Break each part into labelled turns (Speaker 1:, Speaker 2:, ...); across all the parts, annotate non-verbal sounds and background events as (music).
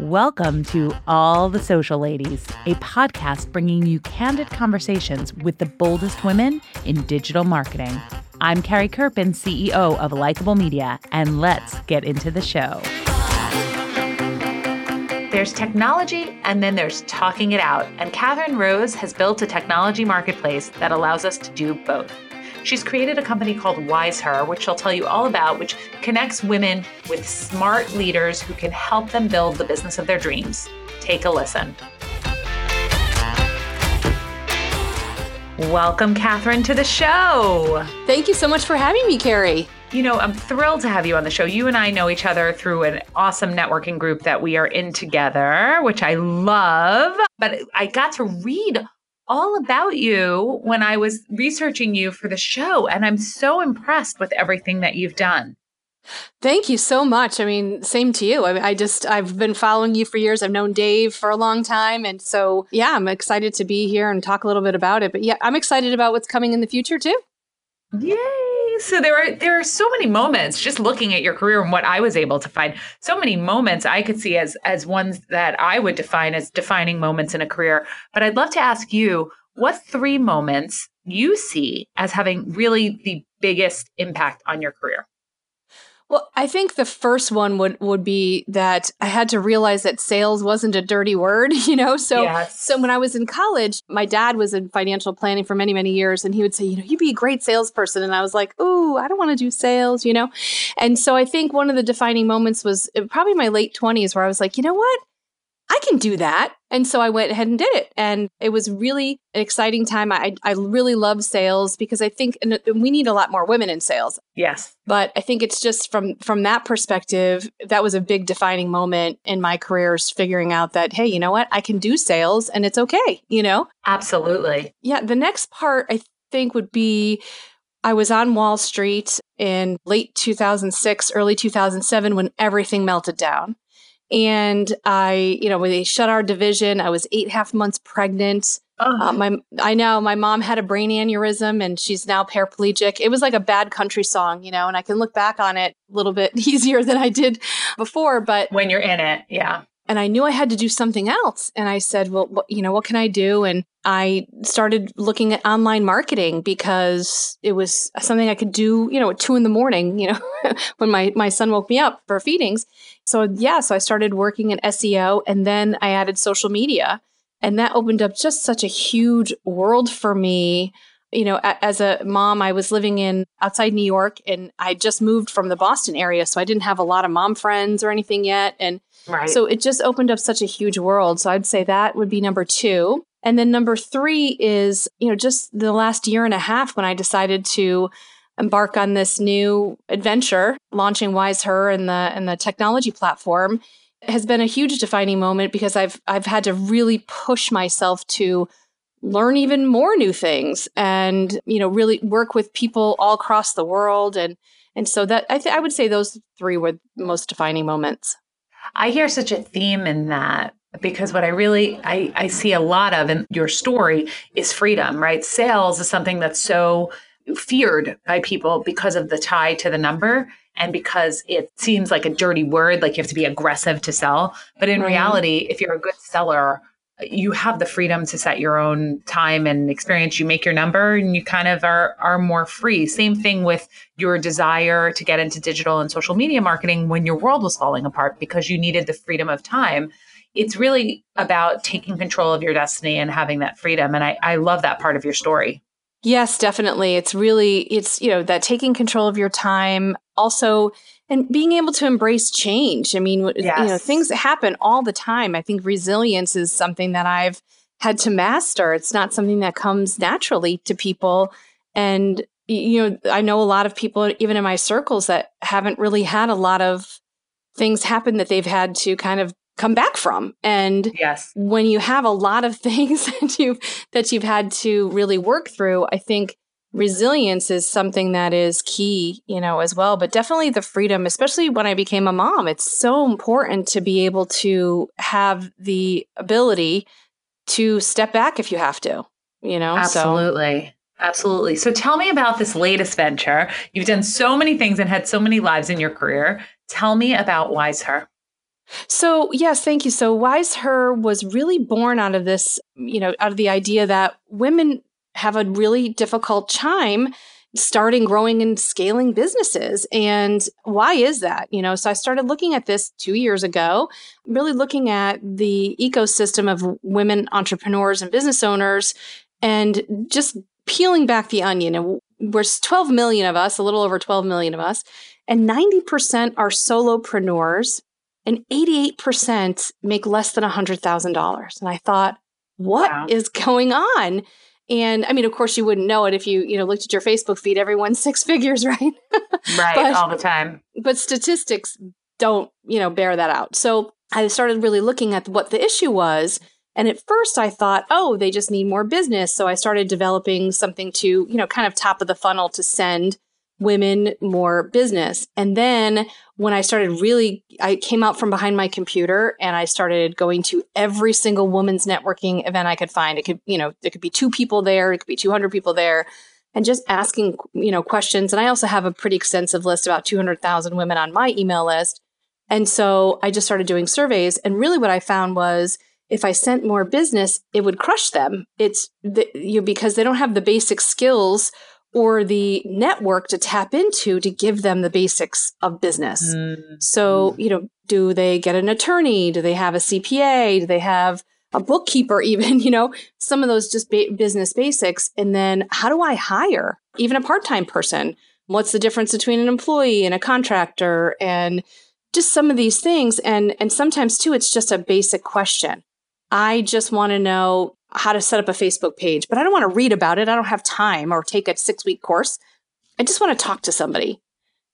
Speaker 1: Welcome to All the Social Ladies, a podcast bringing you candid conversations with the boldest women in digital marketing. I'm Carrie Kerpen, CEO of Likeable Media, and let's get into the show. There's technology and then there's talking it out. And Catherine Rose has built a technology marketplace that allows us to do both. She's created a company called Wise Her, which she'll tell you all about, which connects women with smart leaders who can help them build the business of their dreams. Take a listen. Welcome, Catherine, to the show.
Speaker 2: Thank you so much for having me, Carrie.
Speaker 1: You know, I'm thrilled to have you on the show. You and I know each other through an awesome networking group that we are in together, which I love. But I got to read all about you when I was researching you for the show. And I'm so impressed with everything that you've done.
Speaker 2: Thank you so much. I mean, same to you. I, I, just, I've been following you for years. I've known Dave for a long time. And so, yeah, I'm excited to be here and talk a little bit about it. But yeah, I'm excited about what's coming in the future too.
Speaker 1: Yay! So there are there are so many moments just looking at your career and what I was able to find. So many moments I could see as as ones that I would define as defining moments in a career. But I'd love to ask you what three moments you see as having really the biggest impact on your career.
Speaker 2: Well, I think the first one would would be that I had to realize that sales wasn't a dirty word, (laughs) you know. So yes. so when I was in college, my dad was in financial planning for many many years and he would say, you know, you'd be a great salesperson and I was like, "Ooh, I don't want to do sales," you know. And so I think one of the defining moments was uh, probably my late 20s where I was like, "You know what? I can do that. And so I went ahead and did it. And it was really an exciting time. I, I really love sales because I think and we need a lot more women in sales.
Speaker 1: Yes.
Speaker 2: But I think it's just from from that perspective, that was a big defining moment in my career is figuring out that, hey, you know what? I can do sales and it's okay, you know?
Speaker 1: Absolutely.
Speaker 2: Yeah. The next part I think would be I was on Wall Street in late 2006, early 2007 when everything melted down. And I, you know, when they shut our division, I was eight half months pregnant. Uh, my, I know my mom had a brain aneurysm and she's now paraplegic. It was like a bad country song, you know, and I can look back on it a little bit (laughs) easier than I did before. But
Speaker 1: when you're in it, yeah
Speaker 2: and I knew I had to do something else. And I said, well, you know, what can I do? And I started looking at online marketing because it was something I could do, you know, at two in the morning, you know, (laughs) when my, my son woke me up for feedings. So, yeah, so I started working in SEO and then I added social media. And that opened up just such a huge world for me you know, as a mom, I was living in outside New York and I just moved from the Boston area. So I didn't have a lot of mom friends or anything yet. And right. so it just opened up such a huge world. So I'd say that would be number two. And then number three is, you know, just the last year and a half when I decided to embark on this new adventure, launching WiseHer and the and the technology platform has been a huge defining moment because I've I've had to really push myself to learn even more new things and you know really work with people all across the world. And and so that I, th- I would say those three were most defining moments.
Speaker 1: I hear such a theme in that because what i really I, I see a lot of in your story is freedom right? Sales is something that's so feared by people because of the tie to the number and because it seems like a dirty word like you have to be aggressive to sell. But in mm-hmm. reality if you're a good seller you have the freedom to set your own time and experience. You make your number and you kind of are, are more free. Same thing with your desire to get into digital and social media marketing when your world was falling apart because you needed the freedom of time. It's really about taking control of your destiny and having that freedom. And I, I love that part of your story.
Speaker 2: Yes, definitely. It's really, it's, you know, that taking control of your time. Also, and being able to embrace change. I mean, yes. you know, things happen all the time. I think resilience is something that I've had to master. It's not something that comes naturally to people. And, you know, I know a lot of people, even in my circles, that haven't really had a lot of things happen that they've had to kind of come back from. And
Speaker 1: yes.
Speaker 2: when you have a lot of (laughs) things that you've that you've had to really work through, I think resilience is something that is key, you know, as well. But definitely the freedom, especially when I became a mom, it's so important to be able to have the ability to step back if you have to, you know?
Speaker 1: Absolutely. So. Absolutely. So tell me about this latest venture. You've done so many things and had so many lives in your career. Tell me about WiseHer.
Speaker 2: So, yes, thank you. So, Wise Her was really born out of this, you know, out of the idea that women have a really difficult time starting, growing, and scaling businesses. And why is that? You know, so I started looking at this two years ago, really looking at the ecosystem of women entrepreneurs and business owners and just peeling back the onion. And we're 12 million of us, a little over 12 million of us, and 90% are solopreneurs and 88% make less than $100,000. And I thought, what wow. is going on? And I mean, of course, you wouldn't know it if you, you know, looked at your Facebook feed. Everyone's (laughs) six figures, right?
Speaker 1: right, but, all the time.
Speaker 2: But statistics don't, you know, bear that out. So I started really looking at what the issue was. And at first I thought, oh, they just need more business. So I started developing something to, you know, kind of top of the funnel to send women more business. And then when I started really, I came out from behind my computer and I started going to every single woman's networking event I could find. It could, you know, it could be two people there, it could be 200 people there, and just asking, you know, questions. And I also have a pretty extensive list, about 200,000 women on my email list. And so I just started doing surveys. And really what I found was, if I sent more business, it would crush them. It's the, you know, because they don't have the basic skills or the network to tap into to give them the basics of business. Mm. So, you know, do they get an attorney? Do they have a CPA? Do they have a bookkeeper (laughs) even, you know, some of those just ba- business basics. And then how do I hire even a part-time person? What's the difference between an employee and a contractor and just some of these things and and sometimes too it's just a basic question. I just want to know how to set up a Facebook page, but I don't want to read about it. I don't have time or take a six week course. I just want to talk to somebody.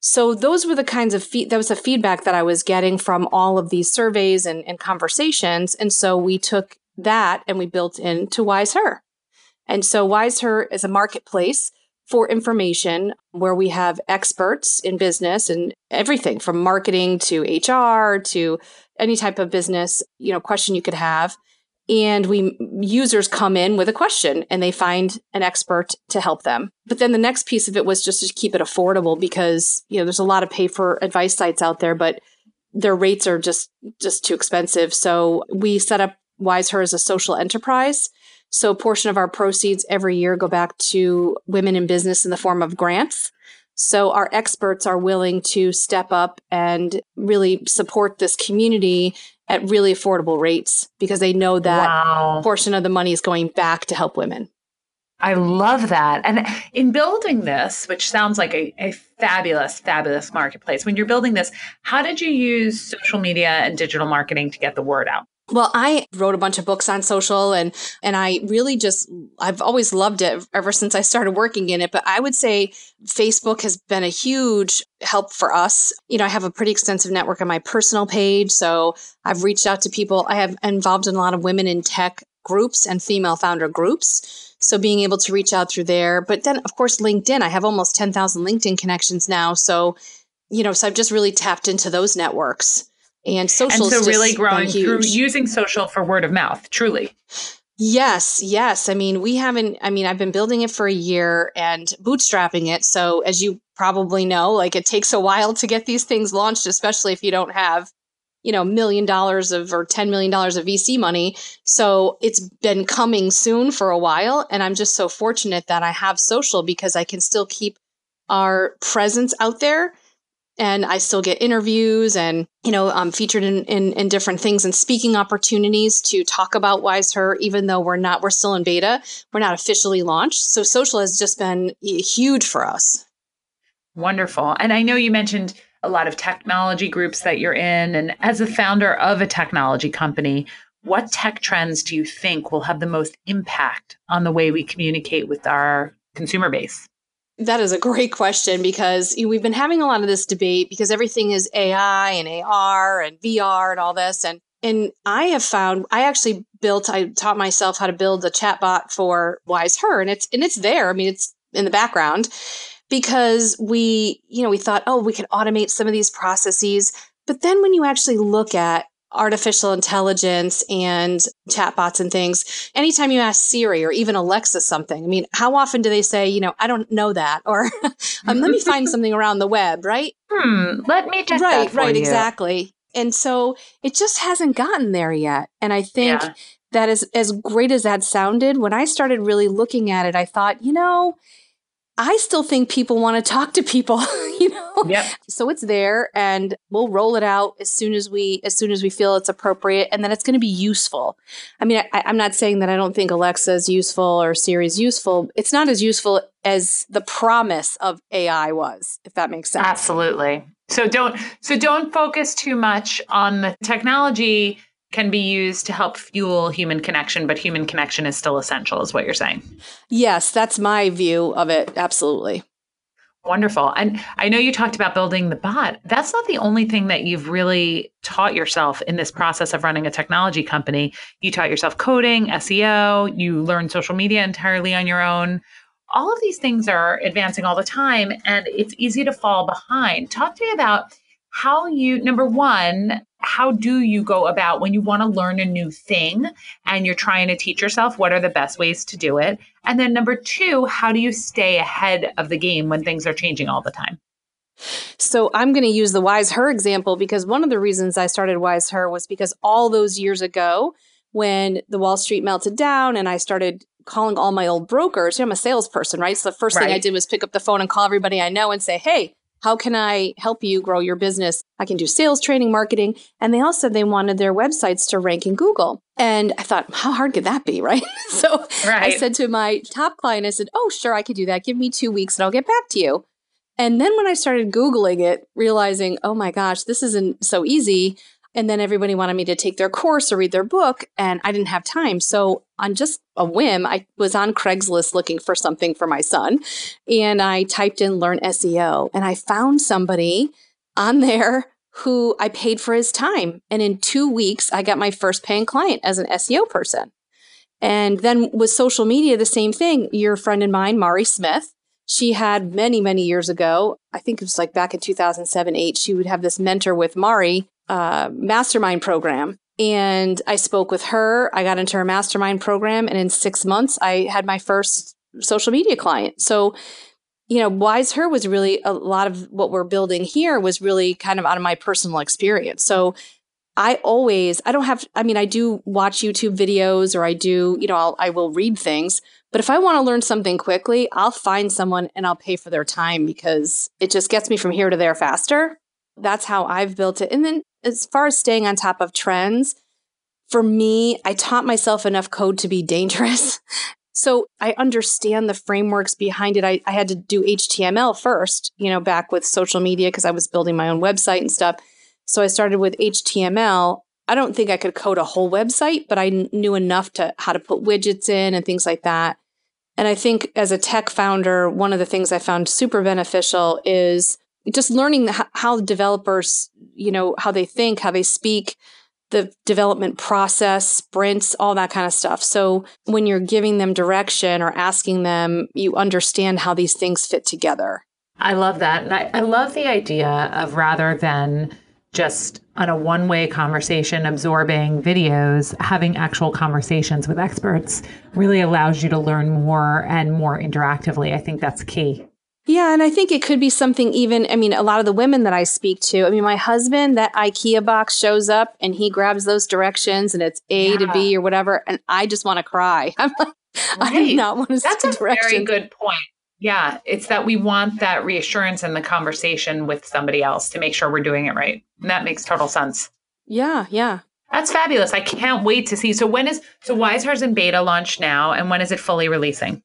Speaker 2: So those were the kinds of feed that was the feedback that I was getting from all of these surveys and, and conversations. And so we took that and we built into Wise Her. And so Wise Her is a marketplace for information where we have experts in business and everything from marketing to HR to any type of business, you know, question you could have and we users come in with a question and they find an expert to help them. But then the next piece of it was just to keep it affordable because you know there's a lot of pay for advice sites out there but their rates are just just too expensive. So we set up wise her as a social enterprise. So a portion of our proceeds every year go back to women in business in the form of grants. So our experts are willing to step up and really support this community at really affordable rates because they know that wow. portion of the money is going back to help women.
Speaker 1: I love that. And in building this, which sounds like a, a, fabulous, fabulous marketplace, when you're building this, how did you use social media and digital marketing to get the word out?
Speaker 2: Well, I wrote a bunch of books on social and and I really just I've always loved it ever since I started working in it, but I would say Facebook has been a huge help for us. You know, I have a pretty extensive network on my personal page, so I've reached out to people. I have involved in a lot of women in tech groups and female founder groups. So being able to reach out through there, but then of course LinkedIn, I have almost 10,000 LinkedIn connections now, so you know, so I've just really tapped into those networks and social.
Speaker 1: And so, really growing through using social for word of mouth, truly.
Speaker 2: Yes, yes. I mean, we haven't, I mean, I've been building it for a year and bootstrapping it. So, as you probably know, like it takes a while to get these things launched, especially if you don't have, you know, million dollars of or $10 million of VC money. So, it's been coming soon for a while. And I'm just so fortunate that I have social because I can still keep our presence out there and I still get interviews and, you know, I'm featured in, in, in, different things and speaking opportunities to talk about Wise Her, even though we're not, we're still in beta. We're not officially launched. So social has just been huge for us.
Speaker 1: Wonderful. And I know you mentioned a lot of technology groups that you're in. And as a founder of a technology company, what tech trends do you think will have the most impact on the way we communicate with our consumer base?
Speaker 2: That is a great question because we've been having a lot of this debate because everything is AI and AR and VR and all this. And and I have found I actually built I taught myself how to build a chatbot for Wise Her and it's and it's there. I mean it's in the background because we you know we thought oh we could automate some of these processes but then when you actually look at artificial intelligence and chatbots and things, anytime you ask Siri or even Alexa something, I mean, how often do they say, you know, I don't know that, or (laughs) um, let me find something around the web, right?
Speaker 1: Hmm, let me check
Speaker 2: right,
Speaker 1: right,
Speaker 2: you. exactly. And so it just hasn't gotten there yet. And I think yeah. that is as great as that sounded, when I started really looking at it, I thought, you know, I still think people want to talk to people, (laughs) you know.
Speaker 1: Yep.
Speaker 2: So it's there and we'll roll it out as soon as we as soon as we feel it's appropriate and then it's going to be useful. I mean, I, am not saying that I don't think Alexa is useful or Siri is useful. It's not as useful as the promise of AI was, if that makes sense.
Speaker 1: Absolutely. So don't so don't focus too much on the technology can be used to help fuel human connection, but human connection is still essential, is what you're saying.
Speaker 2: Yes, that's my view of it. Absolutely.
Speaker 1: Wonderful. And I know you talked about building the bot. That's not the only thing that you've really taught yourself in this process of running a technology company. You taught yourself coding, SEO, you learned social media entirely on your own. All of these things are advancing all the time, and it's easy to fall behind. Talk to me about how you, number one, how do you go about when you want to learn a new thing and you're trying to teach yourself what are the best ways to do it? And then number two how do you stay ahead of the game when things are changing all the time?
Speaker 2: So i'm going to use the wise her example because one of the reasons i started wise her was because all those years ago when the wall street melted down and i started calling all my old brokers you know, i'm a salesperson right? So the first right. thing i did was pick up the phone and call everybody i know and say hey how can I help you grow your business? I can do sales training, marketing. And they all said they wanted their websites to rank in Google. And I thought, how hard could that be? (laughs) Right. so right. I said to my top client, I said, oh, sure, I could do that. Give me two weeks and I'll get back to you. And then when I started Googling it, realizing, oh my gosh, this isn't so easy, and then everybody wanted me to take their course or read their book, and I didn't have time. So, on just a whim, I was on Craigslist looking for something for my son, and I typed in learn SEO, and I found somebody on there who I paid for his time. And in two weeks, I got my first paying client as an SEO person. And then with social media, the same thing. Your friend and mine, Mari Smith, she had many, many years ago, I think it was like back in 2007, 8, she would have this mentor with Mari uh, mastermind program. And I spoke with her. I got into her mastermind program. And in six months, I had my first social media client. So, you know, Wise Her was really a lot of what we're building here was really kind of out of my personal experience. So, I always, I don't have, I mean, I do watch YouTube videos or I do, you know, I'll, I will read things. But if I want to learn something quickly, I'll find someone and I'll pay for their time because it just gets me from here to there faster. That's how I've built it. And then as far as staying on top of trends, for me, I taught myself enough code to be dangerous. (laughs) So I understand the frameworks behind it. I, I had to do HTML first, you know, back with social media because I was building my own website and stuff. So I started with HTML. I don't think I could code a whole website, but I knew enough to how to put widgets in and things like that. And I think as a tech founder, one of the things I found super beneficial is just learning how developers, you know, how they think, how they speak, the development process, sprints, all that kind of stuff. So when you're giving them direction or asking them, you understand how these things fit together.
Speaker 1: I love that. And I, I love the idea of rather than just on a one way conversation, absorbing videos, having actual conversations with experts really allows you to learn more and more interactively. I think that's key.
Speaker 2: Yeah, and I think it could be something even, I mean, a lot of the women that I speak to, I mean, my husband, that IKEA box shows up and he grabs those directions and it's A yeah. to B or whatever, and I just want to cry. (laughs) I'm like, right. I do not want to
Speaker 1: That's a directions. very good point. Yeah, it's that we want that reassurance in the conversation with somebody else to make sure we're doing it right. And that makes total sense.
Speaker 2: Yeah, yeah.
Speaker 1: That's fabulous. I can't wait to see. So when is so Wise Her's in beta launch now and when is it fully releasing?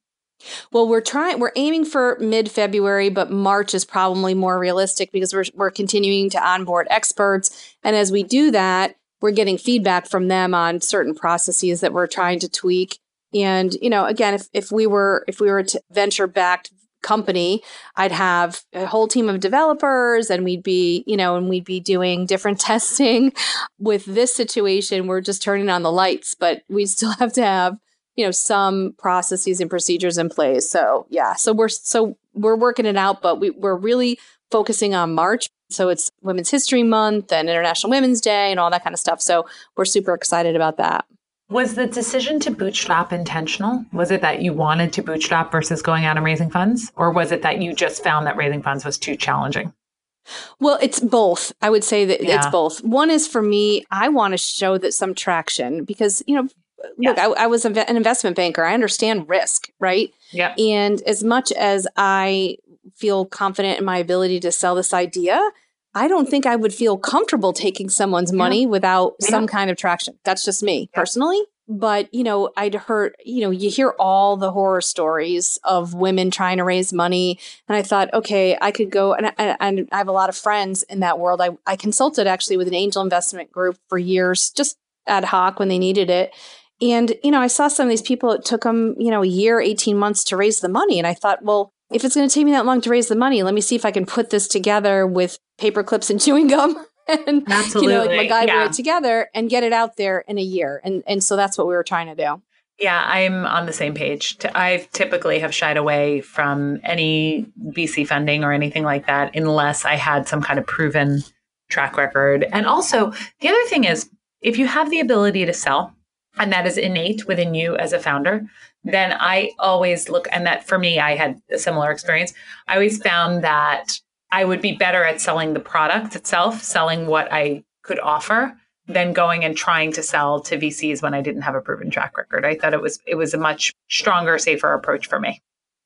Speaker 2: Well, we're trying, we're aiming for mid February, but March is probably more realistic because we're, we're continuing to onboard experts. And as we do that, we're getting feedback from them on certain processes that we're trying to tweak. And, you know, again, if, if we were, if we were a venture backed company, I'd have a whole team of developers and we'd be, you know, and we'd be doing different (laughs) testing. With this situation, we're just turning on the lights, but we still have to have you know some processes and procedures in place. So yeah. So we're so we're working it out but we, we're really focusing on march. So it's women's history month and international women's day and all that kind of stuff. So we're super excited about that.
Speaker 1: Was the decision to bootstrap intentional? Was it that you wanted to bootstrap versus going out and raising funds? Or was it that you just found that raising funds was too challenging?
Speaker 2: Well, it's both. I would say that
Speaker 1: Yeah.
Speaker 2: it's both. One is for me, I want to show that some traction because, you know, look,
Speaker 1: Yes.
Speaker 2: I, I was an investment banker. I understand risk, right?
Speaker 1: Yep.
Speaker 2: And as much as I feel confident in my ability to sell this idea, I don't think I would feel comfortable taking someone's
Speaker 1: Yeah.
Speaker 2: money without
Speaker 1: Yeah.
Speaker 2: some kind of traction. That's just me
Speaker 1: Yeah.
Speaker 2: personally. But, you know, I'd heard, you know, you hear all the horror stories of women trying to raise money. And I thought, okay, I could go, and I, and I have a lot of friends in that world. I, I consulted actually with an angel investment group for years, just ad hoc when they needed it. And, you know, I saw some of these people, it took them, you know, a year, 18 months to raise the money. And I thought, well, if it's going to take me that long to raise the money, let me see if I can put this together with paper clips and (laughs) chewing gum and,
Speaker 1: Absolutely.
Speaker 2: you know, like MacGyver
Speaker 1: yeah.
Speaker 2: it together and get it out there in a year. And, and so that's what we were trying to do.
Speaker 1: Yeah, I'm on the same page. I typically have shied away from any VC funding or anything like that unless I had some kind of proven track record. And also, the other thing is if you have the ability to sell, and that is innate within you as a founder, then I always look, and that for me, I had a similar experience. I always found that I would be better at selling the product itself, selling what I could offer than going and trying to sell to VCs when I didn't have a proven track record. I thought it was it was a much stronger, safer approach for me.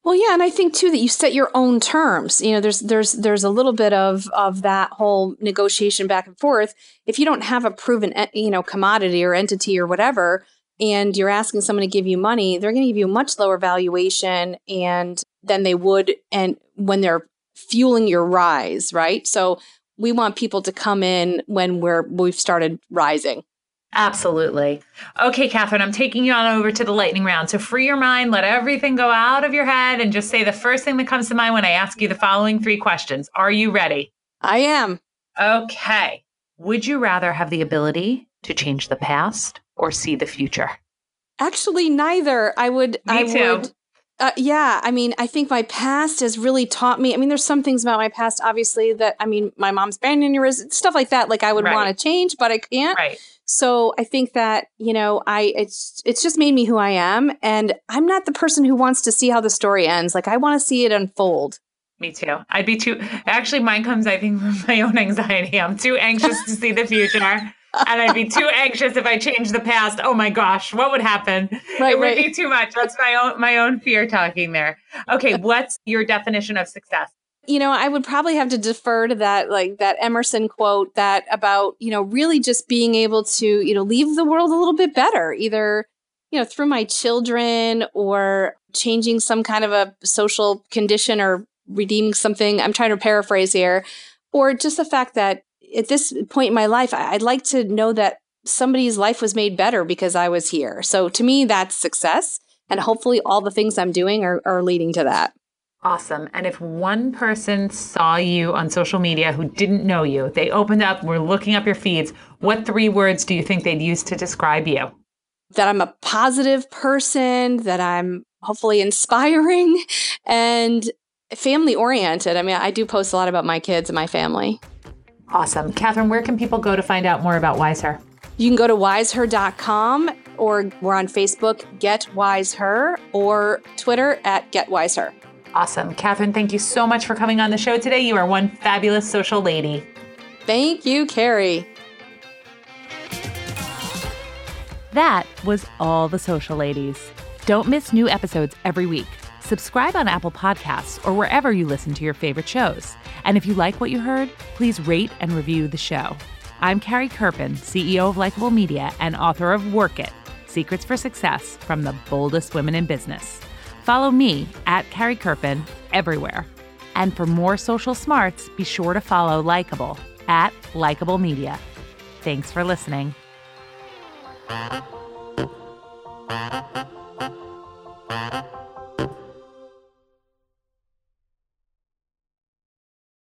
Speaker 2: Well, yeah, and I think too that you set your own terms. You know, there's there's there's a little bit of of that whole negotiation back and forth. If you don't have a proven you know commodity or entity or whatever, and you're asking someone to give you money, they're going to give you a much lower valuation and than they would and when they're fueling your rise, right? So we want people to come in when we're we've started rising.
Speaker 1: Absolutely. Okay, Catherine, I'm taking you on over to the lightning round. So free your mind, let everything go out of your head, and just say the first thing that comes to mind when I ask you the following three questions. Are you ready?
Speaker 2: I am.
Speaker 1: Okay. Would you rather have the ability to change the past or see the future?
Speaker 2: Actually, neither. I would.
Speaker 1: Me
Speaker 2: I
Speaker 1: too.
Speaker 2: would. Uh, yeah, I mean, I think my past has really taught me. I mean, there's some things about my past, obviously, that I mean, my mom's brain aneurysm, stuff like that. Like I would
Speaker 1: Right.
Speaker 2: want to change, but I can't.
Speaker 1: Right.
Speaker 2: So I think that you know, I it's it's just made me who I am, and I'm not the person who wants to see how the story ends. Like I want to see it unfold.
Speaker 1: Me too. I'd be too. Actually, mine comes, I think, from my own anxiety. I'm too anxious to see the future. And I'd be too anxious if I changed the past. Oh my gosh, what would happen?
Speaker 2: Right,
Speaker 1: it would
Speaker 2: right.
Speaker 1: be too much. That's my own my own fear talking there. Okay, what's your definition of success?
Speaker 2: You know, I would probably have to defer to that, like that Emerson quote that about, you know, really just being able to, you know, leave the world a little bit better, either, you know, through my children or changing some kind of a social condition or redeeming something. I'm trying to paraphrase here, or just the fact that at this point in my life, I'd like to know that somebody's life was made better because I was here. So to me, that's success. And hopefully all the things I'm doing are, are leading to that.
Speaker 1: Awesome. And if one person saw you on social media who didn't know you, they opened up, were looking up your feeds, what three words do you think they'd use to describe you?
Speaker 2: that I'm a positive person, that I'm hopefully inspiring (laughs) and family oriented. I mean, I do post a lot about my kids and my family.
Speaker 1: Awesome. Catherine, where can people go to find out more about Wiseher?
Speaker 2: You can go to wiseher.com or we're on Facebook, Get Wiseher, or Twitter at Get Wiseher.
Speaker 1: Awesome. Catherine, thank you so much for coming on the show today. You are one fabulous social lady.
Speaker 2: Thank you, Carrie.
Speaker 3: That was all the social ladies. Don't miss new episodes every week. Subscribe on Apple Podcasts or wherever you listen to your favorite shows. And if you like what you heard, please rate and review the show. I'm Carrie Kerpen, CEO of Likeable Media and author of Work It Secrets for Success from the Boldest Women in Business. Follow me at Carrie Kerpen everywhere. And for more social smarts, be sure to follow Likeable at Likeable Media. Thanks for listening.